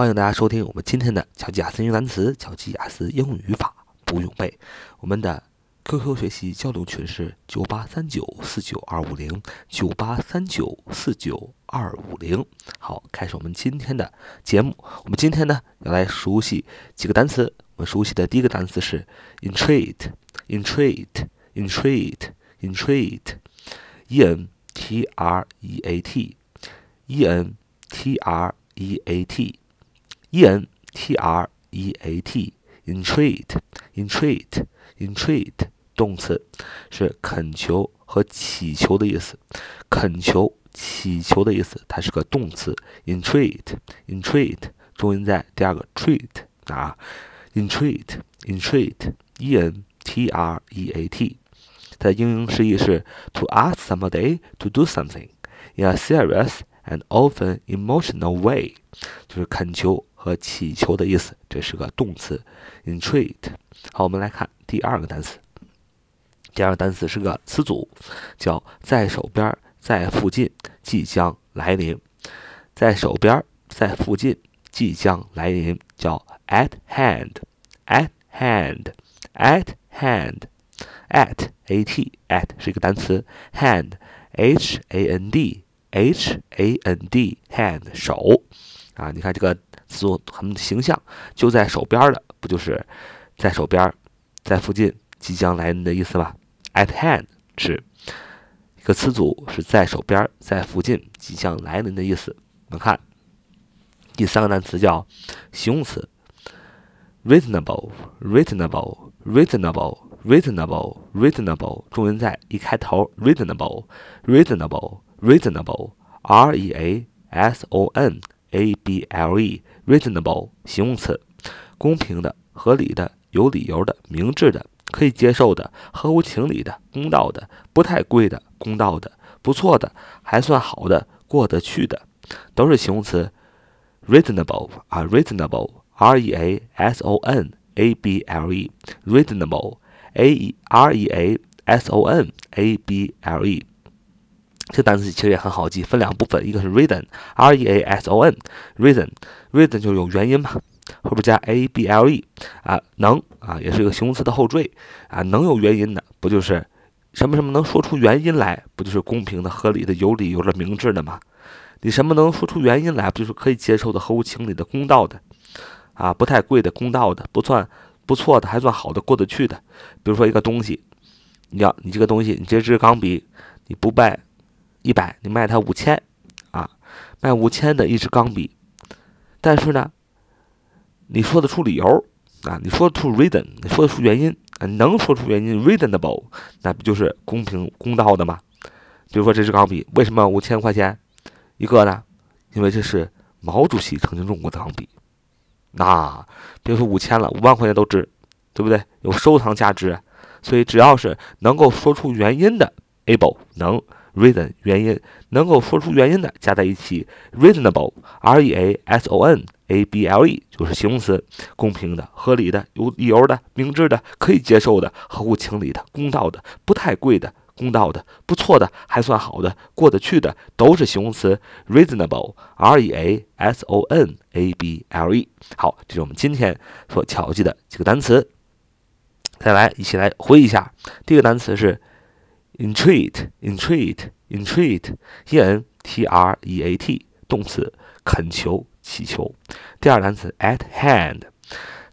欢迎大家收听我们今天的巧记雅思英语单词、巧记雅思英语语法不用背。我们的 QQ 学习交流群是九八三九四九二五零九八三九四九二五零。好，开始我们今天的节目。我们今天呢要来熟悉几个单词。我们熟悉的第一个单词是 intrigued，intrigued，intrigued，intrigued，e n t r e a t，e n t r e a t。E N T R E A T，intrigued，intrigued，intrigued，动词是恳求和祈求的意思。恳求、祈求的意思，它是个动词。intrigued，intrigued，重音在第二个 treat 啊。intrigued，intrigued，E N T R E A T，它的英英释义是 to ask somebody to do something in a serious and often emotional way，就是恳求。 和祈求的意思，这是个动词，entreat。好，我们来看第二个单词。第二个单词是个词组，叫在手边，在附近，即将来临。在手边，在附近，即将来临，叫 at hand，at hand，at hand，at a t at 是一个单词，hand h a n d h a n d hand 手啊，你看这个。词组很形象，就在手边的，不就是在手边，在附近，即将来临的意思吗？At hand 是一个词组，是在手边，在附近，即将来临的意思。我们看第三个单词叫形容词，reasonable，reasonable，reasonable，reasonable，reasonable，重音在一开头，reasonable，reasonable，reasonable，R E A S O N A B L E。reasonable 形容词，公平的、合理的、有理由的、明智的、可以接受的、合乎情理的、公道的、不太贵的、公道的、不错的、还算好的、过得去的，都是形容词。reasonable 啊，reasonable，r e a s o n a b l e，reasonable，a e r e a s o n a b l e。这个单词其实也很好记，分两部分，一个是 reason，r e a s o n，reason，reason 就是有原因嘛，后边加 a b l e，啊，能啊，也是一个形容词的后缀啊，能有原因的，不就是什么什么能说出原因来，不就是公平的、合理的、有理由的、明智的吗？你什么能说出原因来，不就是可以接受的、合乎情理的、公道的啊？不太贵的、公道的，不算不错的，还算好的、过得去的。比如说一个东西，你要你这个东西，你这支钢笔，你不败。一百，你卖它五千，啊，卖五千的一支钢笔，但是呢，你说得出理由啊，你说得出 reason，你说得出原因啊，能说出原因，reasonable，那不就是公平公道的吗？比如说这支钢笔为什么五千块钱一个呢？因为这是毛主席曾经用过的钢笔，那别说五千了，五万块钱都值，对不对？有收藏价值，所以只要是能够说出原因的，able 能。Reason 原因能够说出原因的加在一起，reasonable r e a s o n a b l e 就是形容词，公平的、合理的、有理由的、明智的、可以接受的、合乎情理的、公道的、不太贵的、公道的、不错的、还算好的、过得去的，都是形容词，reasonable r e a s o n a b l e。好，这是我们今天所巧记的几个单词。再来，一起来回忆一下，第一个单词是。Entreat, entreat, entreat, e n t r e a t，动词，恳求、祈求。第二单词 at hand，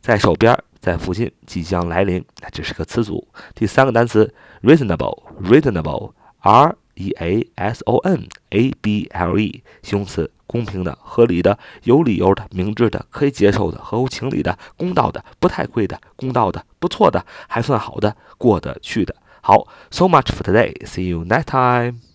在手边，在附近，即将来临，这是个词组。第三个单词 reasonable, reasonable, r e a s o n a b l e，形容词，公平的、合理的、有理由的、明智的、可以接受的、合乎情理的、公道的、不太贵的、公道的、不错的、还算好的、过得去的。好，so much for today. See you next time.